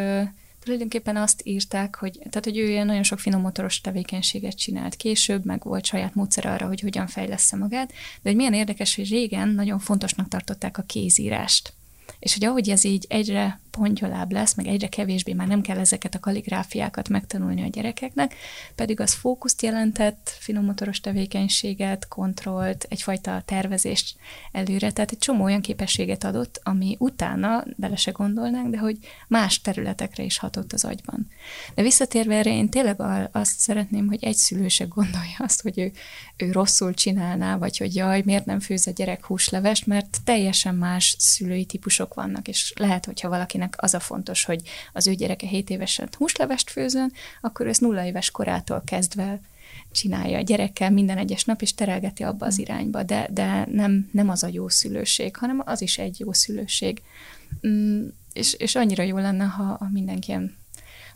S3: tulajdonképpen azt írták, hogy, tehát, hogy ő ilyen nagyon sok finomotoros tevékenységet csinált később, meg volt saját módszer arra, hogy hogyan fejlesz magát, de hogy milyen érdekes, hogy régen nagyon fontosnak tartották a kézírást. És hogy ahogy ez így egyre pontyolább lesz, meg egyre kevésbé már nem kell ezeket a kaligráfiákat megtanulni a gyerekeknek, pedig az fókuszt jelentett, finomotoros tevékenységet, kontrollt, egyfajta tervezést előre, tehát egy csomó olyan képességet adott, ami utána bele se gondolnánk, de hogy más területekre is hatott az agyban. De visszatérve erre, én tényleg azt szeretném, hogy egy szülő se gondolja azt, hogy ő, ő rosszul csinálná, vagy hogy jaj, miért nem főz a gyerek húslevest, mert teljesen más szülői típusok vannak, és lehet, hogyha valakinek az a fontos, hogy az ő gyereke 7 évesen húslevest főzön, akkor ezt nulla éves korától kezdve csinálja a gyerekkel minden egyes nap, és terelgeti abba az irányba, de, de nem, nem az a jó szülőség, hanem az is egy jó szülőség. Mm, és, és annyira jó lenne, ha mindenki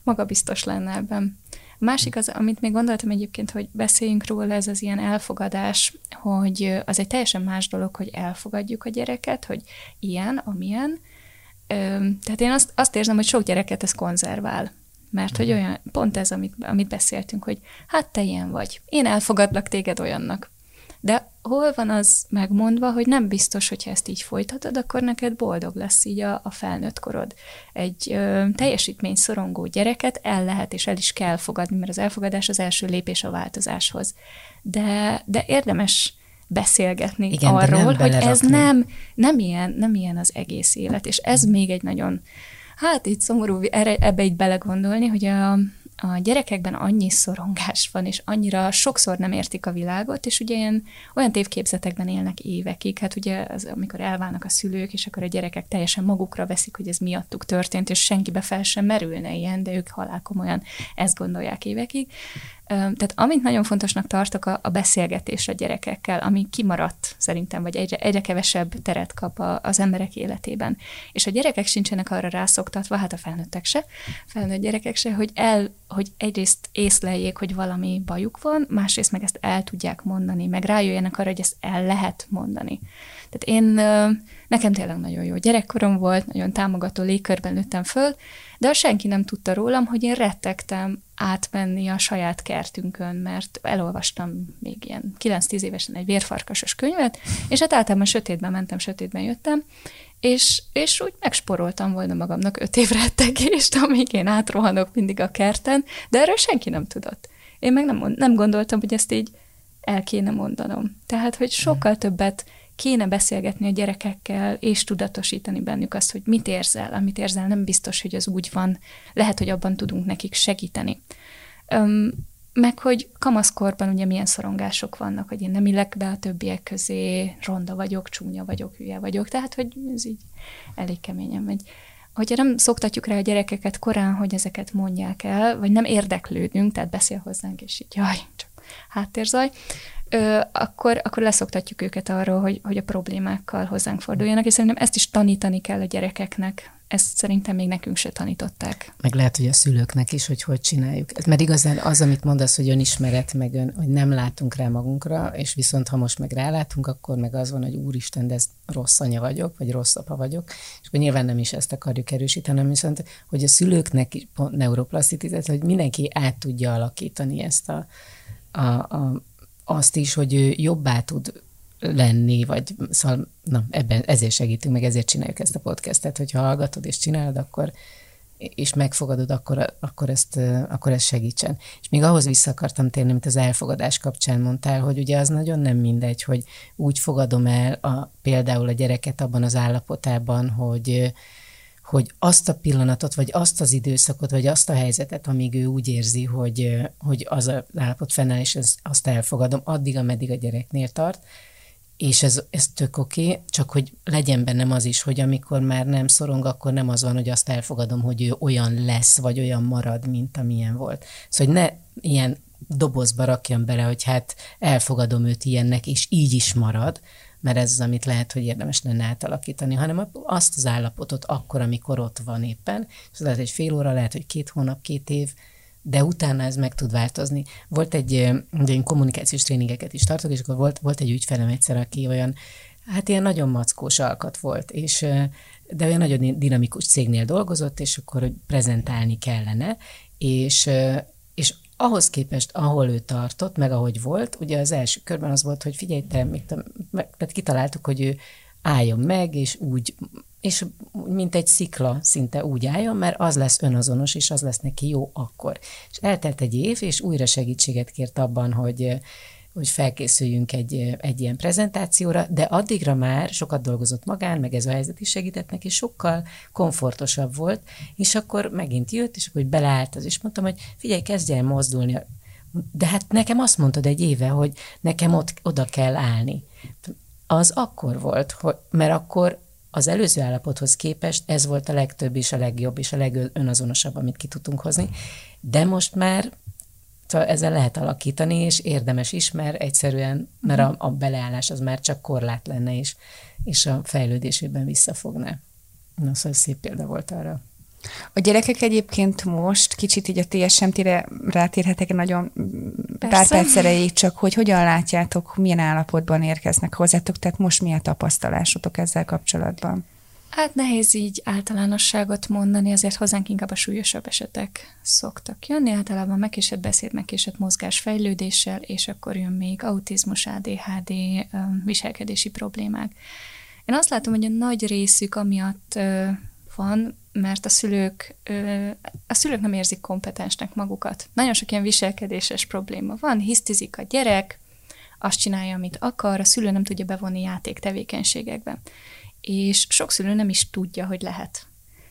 S3: magabiztos lenne ebben. Másik az, amit még gondoltam egyébként, hogy beszéljünk róla, ez az ilyen elfogadás, hogy az egy teljesen más dolog, hogy elfogadjuk a gyereket, hogy ilyen, amilyen, tehát én azt, azt érzem, hogy sok gyereket ez konzervál. Mert hogy olyan, pont ez, amit, amit beszéltünk, hogy hát te ilyen vagy. Én elfogadlak téged olyannak. De hol van az megmondva, hogy nem biztos, hogyha ezt így folytatod, akkor neked boldog lesz így a, a felnőtt korod. Egy ö, teljesítmény szorongó gyereket el lehet és el is kell fogadni, mert az elfogadás az első lépés a változáshoz. De, de érdemes beszélgetni Igen, arról, hogy ez nem, nem, ilyen, nem ilyen az egész élet, és ez még egy nagyon, hát itt szomorú erre, ebbe így belegondolni, hogy a, a gyerekekben annyi szorongás van, és annyira sokszor nem értik a világot, és ugye ilyen, olyan tévképzetekben élnek évekig, hát ugye az, amikor elválnak a szülők, és akkor a gyerekek teljesen magukra veszik, hogy ez miattuk történt, és senkibe fel sem merülne ilyen, de ők halálkomolyan ezt gondolják évekig. Tehát amit nagyon fontosnak tartok a, a beszélgetés a gyerekekkel, ami kimaradt szerintem, vagy egyre, egyre kevesebb teret kap a, az emberek életében. És a gyerekek sincsenek arra rászoktatva, hát a felnőttek se, felnőtt gyerekek se, hogy el, hogy egyrészt észleljék, hogy valami bajuk van, másrészt meg ezt el tudják mondani, meg rájöjjenek arra, hogy ezt el lehet mondani. Tehát én, nekem tényleg nagyon jó gyerekkorom volt, nagyon támogató légkörben nőttem föl, de senki nem tudta rólam, hogy én rettegtem átmenni a saját kertünkön, mert elolvastam még ilyen 9-10 évesen egy vérfarkasos könyvet, és hát általában sötétben mentem, sötétben jöttem, és, és úgy megsporoltam volna magamnak öt év rettegést, amíg én átrohanok mindig a kerten, de erről senki nem tudott. Én meg nem, nem gondoltam, hogy ezt így el kéne mondanom. Tehát, hogy sokkal többet kéne beszélgetni a gyerekekkel, és tudatosítani bennük azt, hogy mit érzel, amit érzel, nem biztos, hogy az úgy van, lehet, hogy abban tudunk nekik segíteni. Öm, meg hogy kamaszkorban ugye milyen szorongások vannak, hogy én nem illek be a többiek közé, ronda vagyok, csúnya vagyok, hülye vagyok, tehát hogy ez így elég keményen megy. Hogyha nem szoktatjuk rá a gyerekeket korán, hogy ezeket mondják el, vagy nem érdeklődünk, tehát beszél hozzánk, és így jaj, csak háttérzaj, ö, akkor, akkor leszoktatjuk őket arról, hogy, hogy a problémákkal hozzánk forduljanak, és szerintem ezt is tanítani kell a gyerekeknek ezt szerintem még nekünk se tanították.
S4: Meg lehet, hogy a szülőknek is, hogy hogy csináljuk. Mert igazán az, amit mondasz, hogy önismeret, meg ön, hogy nem látunk rá magunkra, és viszont ha most meg rálátunk, akkor meg az van, hogy úristen, de ez rossz anya vagyok, vagy rossz apa vagyok, és akkor nyilván nem is ezt akarjuk erősíteni, hanem viszont, hogy a szülőknek is neuroplasztitizet, hogy mindenki át tudja alakítani ezt a, a, a azt is, hogy ő jobbá tud lenni, vagy szóval, na, ebben ezért segítünk, meg ezért csináljuk ezt a podcastet, hogyha hallgatod és csinálod, akkor és megfogadod, akkor, akkor, ezt, akkor ez segítsen. És még ahhoz vissza akartam térni, amit az elfogadás kapcsán mondtál, hogy ugye az nagyon nem mindegy, hogy úgy fogadom el a, például a gyereket abban az állapotában, hogy, hogy azt a pillanatot, vagy azt az időszakot, vagy azt a helyzetet, amíg ő úgy érzi, hogy, hogy az az állapot fennáll, és ez, azt elfogadom, addig, ameddig a gyereknél tart, és ez, ez tök oké, okay, csak hogy legyen bennem az is, hogy amikor már nem szorong, akkor nem az van, hogy azt elfogadom, hogy ő olyan lesz, vagy olyan marad, mint amilyen volt. Szóval, hogy ne ilyen dobozba rakjam bele, hogy hát elfogadom őt ilyennek, és így is marad, mert ez az, amit lehet, hogy érdemes lenne átalakítani, hanem azt az állapotot akkor, amikor ott van éppen, és lehet, hogy fél óra, lehet, hogy két hónap, két év, de utána ez meg tud változni. Volt egy, de én kommunikációs tréningeket is tartok, és akkor volt, volt egy ügyfelem egyszer, aki olyan, hát ilyen nagyon mackós alkat volt, és de olyan nagyon dinamikus cégnél dolgozott, és akkor hogy prezentálni kellene, és, és ahhoz képest, ahol ő tartott, meg ahogy volt, ugye az első körben az volt, hogy figyelj, te, tehát kitaláltuk, hogy ő álljon meg, és úgy és mint egy szikla szinte úgy álljon, mert az lesz önazonos, és az lesz neki jó akkor. És eltelt egy év, és újra segítséget kért abban, hogy hogy felkészüljünk egy, egy ilyen prezentációra, de addigra már sokat dolgozott magán, meg ez a helyzet is segített neki, sokkal komfortosabb volt, és akkor megint jött, és akkor beleállt az, és mondtam, hogy figyelj, kezdj el mozdulni. De hát nekem azt mondtad egy éve, hogy nekem ott, oda kell állni. Az akkor volt, hogy, mert akkor az előző állapothoz képest ez volt a legtöbb és a legjobb és a legönazonosabb, amit ki tudtunk hozni, de most már szóval ezzel lehet alakítani, és érdemes is, mert egyszerűen, mert a, a beleállás az már csak korlát lenne, és, és a fejlődésében visszafogná. Na, szóval szép példa volt arra.
S2: A gyerekek egyébként most kicsit így a TSMT-re rátérhetek nagyon Persze. pár perc erejéig, csak hogy hogyan látjátok, milyen állapotban érkeznek hozzátok, tehát most mi a tapasztalásotok ezzel kapcsolatban?
S3: Hát nehéz így általánosságot mondani, azért hozzánk inkább a súlyosabb esetek szoktak jönni. Általában megkésett beszéd, megkésett mozgás fejlődéssel, és akkor jön még autizmus, ADHD, viselkedési problémák. Én azt látom, hogy a nagy részük amiatt van, mert a szülők, a szülők nem érzik kompetensnek magukat. Nagyon sok ilyen viselkedéses probléma van, hisztizik a gyerek, azt csinálja, amit akar, a szülő nem tudja bevonni játék tevékenységekbe. És sok szülő nem is tudja, hogy lehet.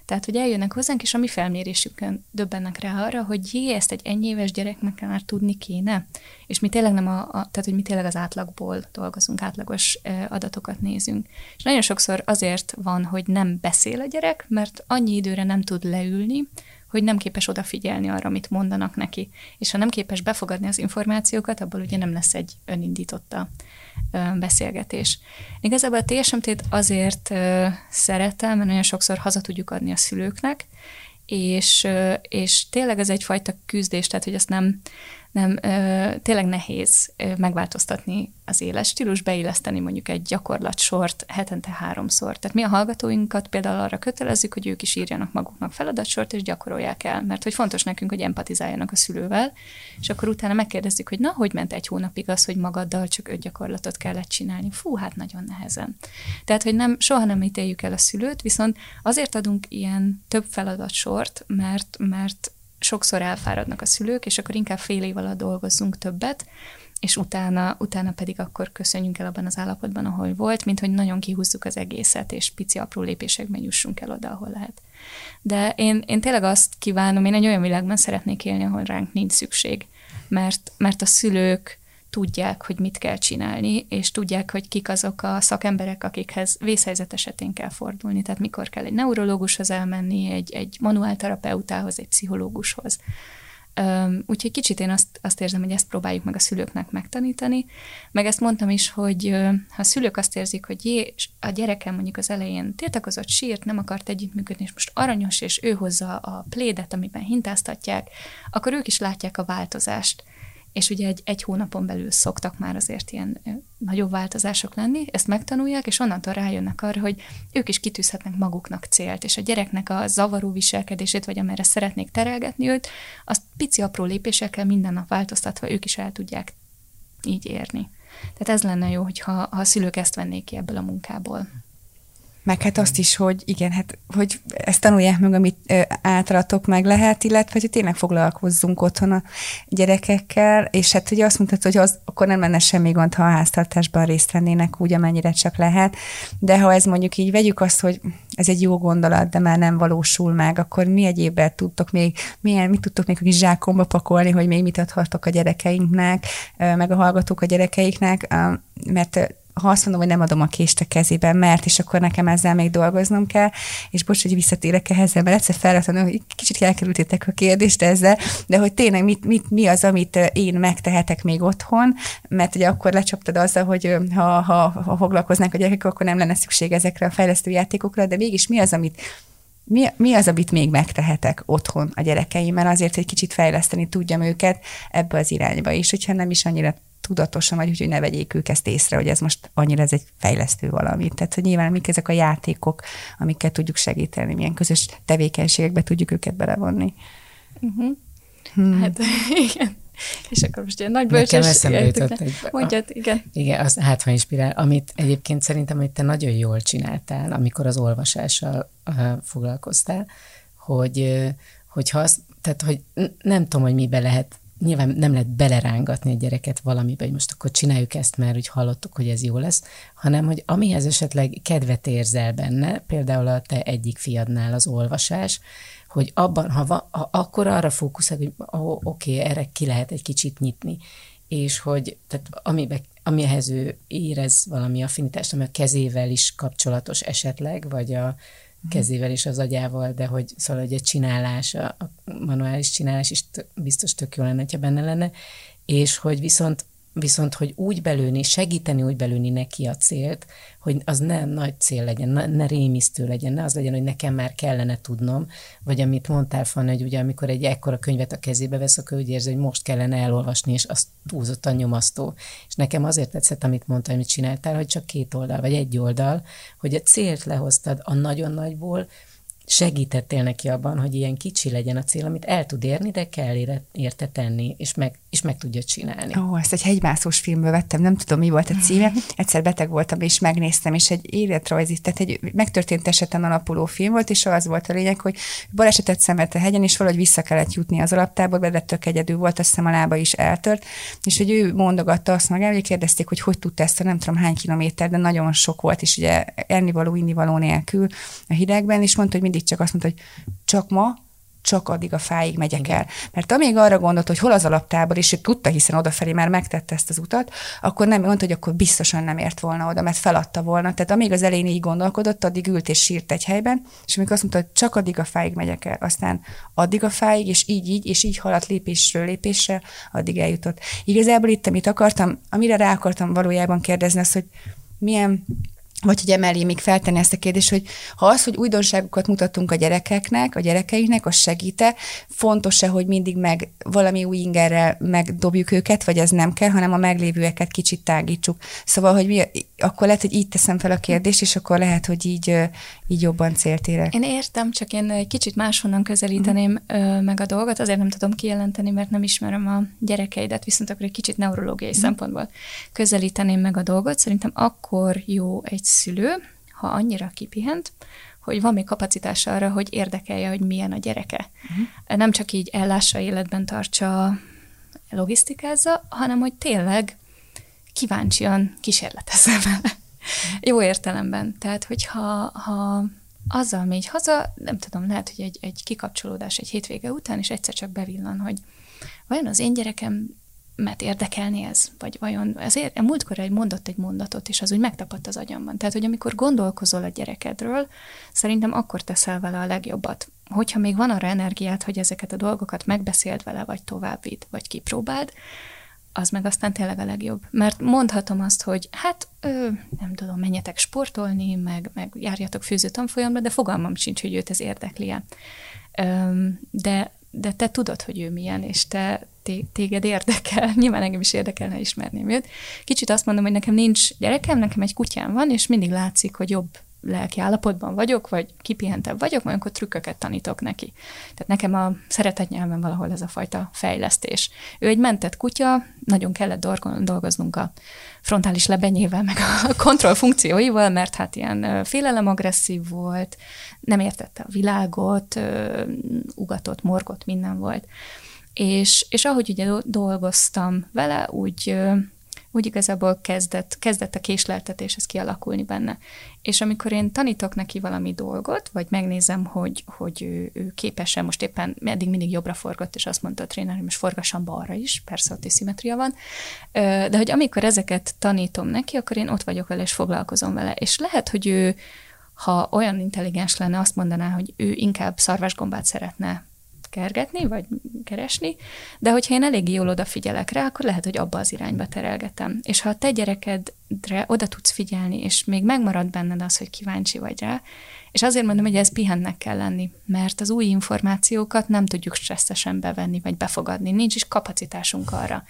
S3: Tehát, hogy eljönnek hozzánk, és a mi felmérésükön döbbennek rá arra, hogy jé, ezt egy ennyi éves gyereknek már tudni kéne. És mi tényleg nem a, a tehát, hogy mi tényleg az átlagból dolgozunk, átlagos adatokat nézünk. És nagyon sokszor azért van, hogy nem beszél a gyerek, mert annyi időre nem tud leülni, hogy nem képes odafigyelni arra, amit mondanak neki. És ha nem képes befogadni az információkat, abból ugye nem lesz egy önindította beszélgetés. Igazából a TSMT-t azért szeretem, mert nagyon sokszor haza tudjuk adni a szülőknek, és, és tényleg ez egyfajta küzdés, tehát hogy azt nem, nem ö, tényleg nehéz ö, megváltoztatni az életstílus, beilleszteni mondjuk egy gyakorlatsort hetente háromszor. Tehát mi a hallgatóinkat például arra kötelezzük, hogy ők is írjanak maguknak feladatsort, és gyakorolják el, mert hogy fontos nekünk, hogy empatizáljanak a szülővel, és akkor utána megkérdezzük, hogy na, hogy ment egy hónapig az, hogy magaddal csak öt gyakorlatot kellett csinálni. Fú, hát nagyon nehezen. Tehát, hogy nem, soha nem ítéljük el a szülőt, viszont azért adunk ilyen több feladatsort, mert, mert sokszor elfáradnak a szülők, és akkor inkább fél év alatt dolgozzunk többet, és utána, utána pedig akkor köszönjünk el abban az állapotban, ahol volt, mint hogy nagyon kihúzzuk az egészet, és pici apró lépésekben jussunk el oda, ahol lehet. De én, én tényleg azt kívánom, én egy olyan világban szeretnék élni, ahol ránk nincs szükség, mert, mert a szülők tudják, hogy mit kell csinálni, és tudják, hogy kik azok a szakemberek, akikhez vészhelyzet esetén kell fordulni. Tehát mikor kell egy neurológushoz elmenni, egy, egy manuálterapeutához, egy pszichológushoz. Úgyhogy kicsit én azt, azt érzem, hogy ezt próbáljuk meg a szülőknek megtanítani. Meg ezt mondtam is, hogy ha a szülők azt érzik, hogy jé, a gyerekem mondjuk az elején tiltakozott, sírt, nem akart együttműködni, és most aranyos, és ő hozza a plédet, amiben hintáztatják, akkor ők is látják a változást és ugye egy, egy hónapon belül szoktak már azért ilyen nagyobb változások lenni, ezt megtanulják, és onnantól rájönnek arra, hogy ők is kitűzhetnek maguknak célt, és a gyereknek a zavaró viselkedését, vagy amerre szeretnék terelgetni őt, azt pici apró lépésekkel minden nap változtatva ők is el tudják így érni. Tehát ez lenne jó, hogyha ha a szülők ezt vennék ki ebből a munkából.
S2: Meg hát azt is, hogy igen, hát, hogy ezt tanulják meg, amit általatok meg lehet, illetve hogy tényleg foglalkozzunk otthon a gyerekekkel, és hát ugye azt mondtad, hogy az, akkor nem lenne semmi gond, ha a háztartásban részt vennének úgy, amennyire csak lehet, de ha ez mondjuk így vegyük azt, hogy ez egy jó gondolat, de már nem valósul meg, akkor mi egyébben tudtok még, milyen, mit tudtok még a kis zsákomba pakolni, hogy még mit adhatok a gyerekeinknek, meg a hallgatók a gyerekeiknek, mert ha azt mondom, hogy nem adom a kést a kezében, mert, és akkor nekem ezzel még dolgoznom kell, és bocs, hogy visszatérek ehhez, mert egyszer felvettem, hogy kicsit elkerültétek a kérdést ezzel, de hogy tényleg mit, mit, mi az, amit én megtehetek még otthon, mert ugye akkor lecsaptad azzal, hogy ha, ha, ha foglalkoznánk a gyerekek, akkor nem lenne szükség ezekre a fejlesztő játékokra, de mégis mi az, amit mi, mi az, amit még megtehetek otthon a gyerekeimmel azért, hogy kicsit fejleszteni tudjam őket ebbe az irányba is, hogyha nem is annyira tudatosan, vagy hogy ne vegyék ők ezt észre, hogy ez most annyira ez egy fejlesztő valami. Tehát, hogy nyilván mik ezek a játékok, amikkel tudjuk segíteni, milyen közös tevékenységekbe tudjuk őket belevonni.
S3: Uh-huh. Hmm. Hát igen. És akkor most ilyen nagy bölcsességet. Mondjad, igen.
S4: Igen, az hát ha inspirál, amit egyébként szerintem, hogy te nagyon jól csináltál, amikor az olvasással foglalkoztál, hogy, hogyha az, tehát, hogy nem tudom, hogy mibe lehet nyilván nem lehet belerángatni a gyereket valamibe, hogy most akkor csináljuk ezt, mert úgy hallottuk, hogy ez jó lesz, hanem hogy amihez esetleg kedvet érzel benne, például a te egyik fiadnál az olvasás, hogy abban, ha, va, ha akkor arra fókuszál, hogy oh, oké, okay, erre ki lehet egy kicsit nyitni, és hogy tehát amibe, amihez ő érez valami affinitást, ami a kezével is kapcsolatos esetleg, vagy a, kezével és az agyával, de hogy szóval hogy a csinálás, a manuális csinálás is biztos tök jó lenne, ha benne lenne, és hogy viszont viszont hogy úgy belőni, segíteni úgy belőni neki a célt, hogy az ne nagy cél legyen, ne, ne rémisztő legyen, ne az legyen, hogy nekem már kellene tudnom, vagy amit mondtál, Fanny, hogy ugye amikor egy ekkora könyvet a kezébe vesz, akkor úgy érzi, hogy most kellene elolvasni, és azt túlzottan nyomasztó. És nekem azért tetszett, amit mondtál, amit csináltál, hogy csak két oldal, vagy egy oldal, hogy a célt lehoztad a nagyon nagyból, segítettél neki abban, hogy ilyen kicsi legyen a cél, amit el tud érni, de kell érte tenni, és meg, és meg tudja csinálni.
S2: Ó, ezt egy hegymászós filmből vettem, nem tudom, mi volt a címe. Egyszer beteg voltam, és megnéztem, és egy életrajzi, tehát egy megtörtént eseten alapuló film volt, és az volt a lényeg, hogy balesetet szenvedt a hegyen, és valahogy vissza kellett jutni az alaptáborba, de tök egyedül volt, azt hiszem a lába is eltört, és hogy ő mondogatta azt magával, hogy kérdezték, hogy hogy tudta ezt a nem tudom hány kilométer, de nagyon sok volt, és ugye ennivaló, innivaló nélkül a hidegben, és mondta, hogy mindig csak azt mondta, hogy csak ma, csak addig a fáig megyek Igen. el. Mert amíg arra gondolt, hogy hol az alaptábor, és ő tudta, hiszen odafelé már megtette ezt az utat, akkor nem mondta, hogy akkor biztosan nem ért volna oda, mert feladta volna. Tehát amíg az elején így gondolkodott, addig ült és sírt egy helyben, és amikor azt mondta, hogy csak addig a fáig megyek el, aztán addig a fáig, és így, így, és így haladt lépésről lépésre, addig eljutott. Igazából itt, amit akartam, amire rá akartam valójában kérdezni, az, hogy milyen vagy hogy emellé még feltenni ezt a kérdést, hogy ha az, hogy újdonságokat mutatunk a gyerekeknek, a gyerekeinknek, az segíte, fontos-e, hogy mindig meg valami új ingerrel megdobjuk őket, vagy ez nem kell, hanem a meglévőeket kicsit tágítsuk. Szóval, hogy mi, akkor lehet, hogy így teszem fel a kérdést, és akkor lehet, hogy így, így jobban célt érek.
S3: Én értem, csak én egy kicsit máshonnan közelíteném uh-huh. meg a dolgot, azért nem tudom kijelenteni, mert nem ismerem a gyerekeidet, viszont akkor egy kicsit neurológiai uh-huh. szempontból közelíteném meg a dolgot. Szerintem akkor jó egy szülő, ha annyira kipihent, hogy van még kapacitás arra, hogy érdekelje, hogy milyen a gyereke. Uh-huh. Nem csak így ellássa, életben tartsa, logisztikázza, hanem hogy tényleg kíváncsian kísérletezze vele. Jó értelemben. Tehát, hogyha ha azzal megy haza, nem tudom, lehet, hogy egy, egy kikapcsolódás egy hétvége után, és egyszer csak bevillan, hogy vajon az én gyerekem mert érdekelni ez, vagy vajon ezért múltkor egy mondott egy mondatot, és az úgy megtapadt az agyamban. Tehát, hogy amikor gondolkozol a gyerekedről, szerintem akkor teszel vele a legjobbat. Hogyha még van arra energiát, hogy ezeket a dolgokat megbeszéld vele, vagy továbbvid, vagy kipróbáld, az meg aztán tényleg a legjobb. Mert mondhatom azt, hogy hát ö, nem tudom, menjetek sportolni, meg, meg járjatok főző tanfolyamra, de fogalmam sincs, hogy őt ez érdekli-e. de, de te tudod, hogy ő milyen, és te, téged érdekel. Nyilván engem is érdekelne ismerni őt. Kicsit azt mondom, hogy nekem nincs gyerekem, nekem egy kutyám van, és mindig látszik, hogy jobb lelki állapotban vagyok, vagy kipihentebb vagyok, majd akkor trükköket tanítok neki. Tehát nekem a szeretett nyelven valahol ez a fajta fejlesztés. Ő egy mentett kutya, nagyon kellett dolgoznunk a frontális lebenyével, meg a kontroll funkcióival, mert hát ilyen félelem agresszív volt, nem értette a világot, ugatott, morgott, minden volt. És, és ahogy ugye dolgoztam vele, úgy úgy igazából kezdett, kezdett a késleltetés ez kialakulni benne. És amikor én tanítok neki valami dolgot, vagy megnézem, hogy, hogy ő, ő képes-e, most éppen eddig mindig jobbra forgott, és azt mondta a tréner, hogy most forgassam balra is, persze ott is szimmetria van, de hogy amikor ezeket tanítom neki, akkor én ott vagyok vele, és foglalkozom vele. És lehet, hogy ő, ha olyan intelligens lenne, azt mondaná, hogy ő inkább szarvasgombát szeretne kergetni, vagy keresni, de hogyha én eléggé jól odafigyelek rá, akkor lehet, hogy abba az irányba terelgetem. És ha a te gyerekedre oda tudsz figyelni, és még megmarad benned az, hogy kíváncsi vagy rá, és azért mondom, hogy ez pihennek kell lenni, mert az új információkat nem tudjuk stresszesen bevenni, vagy befogadni, nincs is kapacitásunk arra.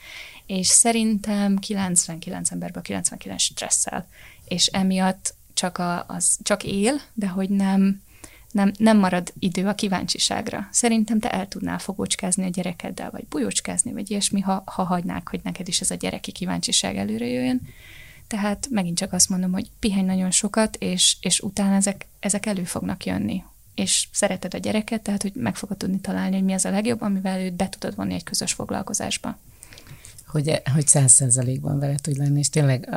S3: És szerintem 99 emberből 99 stresszel, és emiatt csak, a, az, csak él, de hogy nem, nem, nem marad idő a kíváncsiságra. Szerintem te el tudnál fogócskázni a gyerekeddel, vagy bujócskázni, vagy ilyesmi, ha, ha hagynák, hogy neked is ez a gyereki kíváncsiság előre jöjjön. Tehát megint csak azt mondom, hogy pihenj nagyon sokat, és, és utána ezek, ezek elő fognak jönni. És szereted a gyereket, tehát hogy meg fogod tudni találni, hogy mi az a legjobb, amivel őt be tudod vonni egy közös foglalkozásba
S4: hogy, hogy száz százalékban vele tud lenni, és tényleg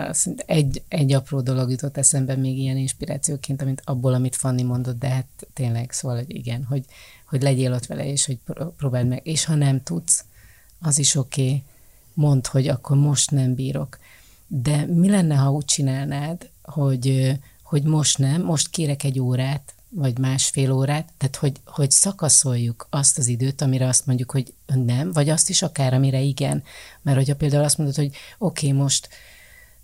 S4: egy, egy apró dolog jutott eszembe még ilyen inspirációként, amit abból, amit Fanni mondott, de hát tényleg, szóval, hogy igen, hogy, hogy legyél ott vele, és hogy próbáld meg, és ha nem tudsz, az is oké, okay. mondd, hogy akkor most nem bírok. De mi lenne, ha úgy csinálnád, hogy, hogy most nem, most kérek egy órát, vagy másfél órát, tehát hogy, hogy szakaszoljuk azt az időt, amire azt mondjuk, hogy nem, vagy azt is akár, amire igen. Mert hogyha például azt mondod, hogy oké, okay, most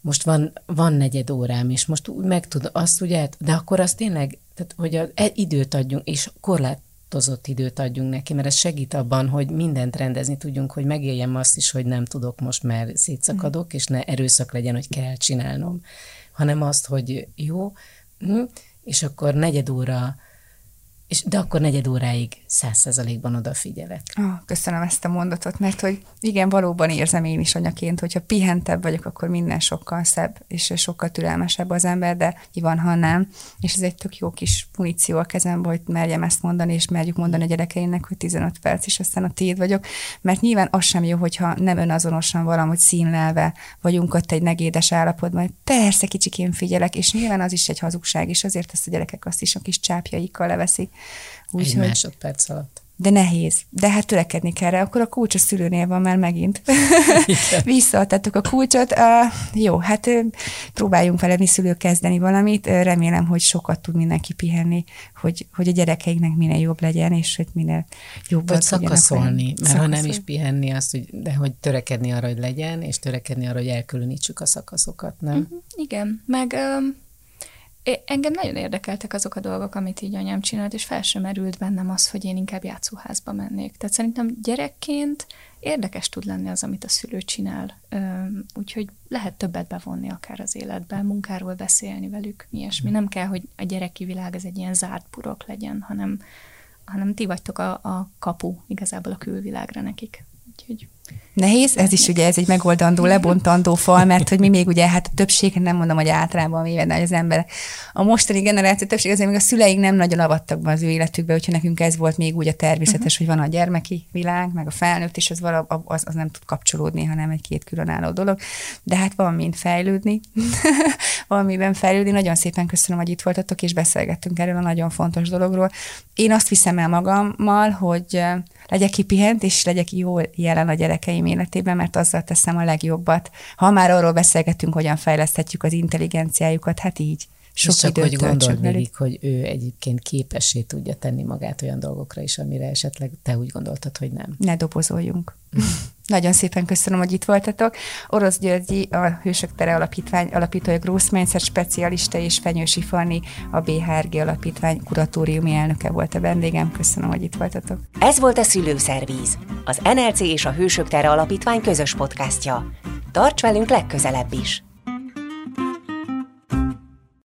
S4: most van, van negyed órám, és most meg tud azt ugye, de akkor azt tényleg, tehát hogy a, e, időt adjunk, és korlátozott időt adjunk neki, mert ez segít abban, hogy mindent rendezni tudjunk, hogy megéljem azt is, hogy nem tudok most, mert szétszakadok, és ne erőszak legyen, hogy kell csinálnom, hanem azt, hogy jó, hm, és akkor negyed óra, és, de akkor negyed óráig száz százalékban odafigyelek.
S2: Oh, köszönöm ezt a mondatot, mert hogy igen, valóban érzem én is anyaként, hogyha pihentebb vagyok, akkor minden sokkal szebb, és sokkal türelmesebb az ember, de van, ha nem. És ez egy tök jó kis muníció a kezembe, hogy merjem ezt mondani, és merjük mondani a gyerekeinek, hogy 15 perc, és aztán a tiéd vagyok. Mert nyilván az sem jó, hogyha nem önazonosan valahogy színlelve vagyunk ott egy negédes állapotban, hogy persze kicsikén figyelek, és nyilván az is egy hazugság, és azért ezt a gyerekek azt is a kis csápjaikkal leveszik.
S4: Úgy, Egy hogy... másodperc alatt.
S2: De nehéz. De hát törekedni kell rá. Akkor a kulcs a szülőnél van már megint. Visszaadtátok a kulcsot. Uh, jó, hát próbáljunk vele mi szülők kezdeni valamit. Remélem, hogy sokat tud mindenki pihenni, hogy, hogy a gyerekeiknek minél jobb legyen, és hogy minél jobb
S4: Vagy szakaszolni, mert szakaszol. ha nem is pihenni azt, hogy, de hogy törekedni arra, hogy legyen, és törekedni arra, hogy elkülönítsük a szakaszokat, nem? Uh-huh.
S3: Igen, meg um engem nagyon érdekeltek azok a dolgok, amit így anyám csinált, és fel sem merült bennem az, hogy én inkább játszóházba mennék. Tehát szerintem gyerekként érdekes tud lenni az, amit a szülő csinál. Úgyhogy lehet többet bevonni akár az életben, munkáról beszélni velük, ilyesmi. Nem kell, hogy a gyereki világ ez egy ilyen zárt burok legyen, hanem, hanem ti vagytok a, a kapu igazából a külvilágra nekik. Úgyhogy
S2: Nehéz, ez is ugye ez egy megoldandó, lebontandó fal, mert hogy mi még ugye, hát a többség, nem mondom, hogy általában véve, de az ember, a mostani generáció többség azért még a szüleink nem nagyon avattak be az ő életükbe, hogyha nekünk ez volt még úgy a természetes, uh-huh. hogy van a gyermeki világ, meg a felnőtt, és az, vala, az, az nem tud kapcsolódni, hanem egy két különálló dolog. De hát van mind fejlődni, valamiben fejlődni. Nagyon szépen köszönöm, hogy itt voltatok, és beszélgettünk erről a nagyon fontos dologról. Én azt viszem el magammal, hogy legyek kipihent, és legyek jól jelen a gyerek gyerekeim életében, mert azzal teszem a legjobbat. Ha már arról beszélgetünk, hogyan fejleszthetjük az intelligenciájukat, hát így sok
S4: és csak
S2: időt
S4: hogy gondold végig, hogy ő egyébként képessé tudja tenni magát olyan dolgokra is, amire esetleg te úgy gondoltad, hogy nem.
S2: Ne dobozoljunk. Nagyon szépen köszönöm, hogy itt voltatok. Orosz Györgyi, a Hősök Tere Alapítvány alapítója, Growth Mindset specialista és Fenyősi Fanni, a BHRG Alapítvány kuratóriumi elnöke volt a vendégem. Köszönöm, hogy itt voltatok.
S1: Ez volt a Szülőszervíz, az NLC és a Hősök Tere Alapítvány közös podcastja. Tarts velünk legközelebb is!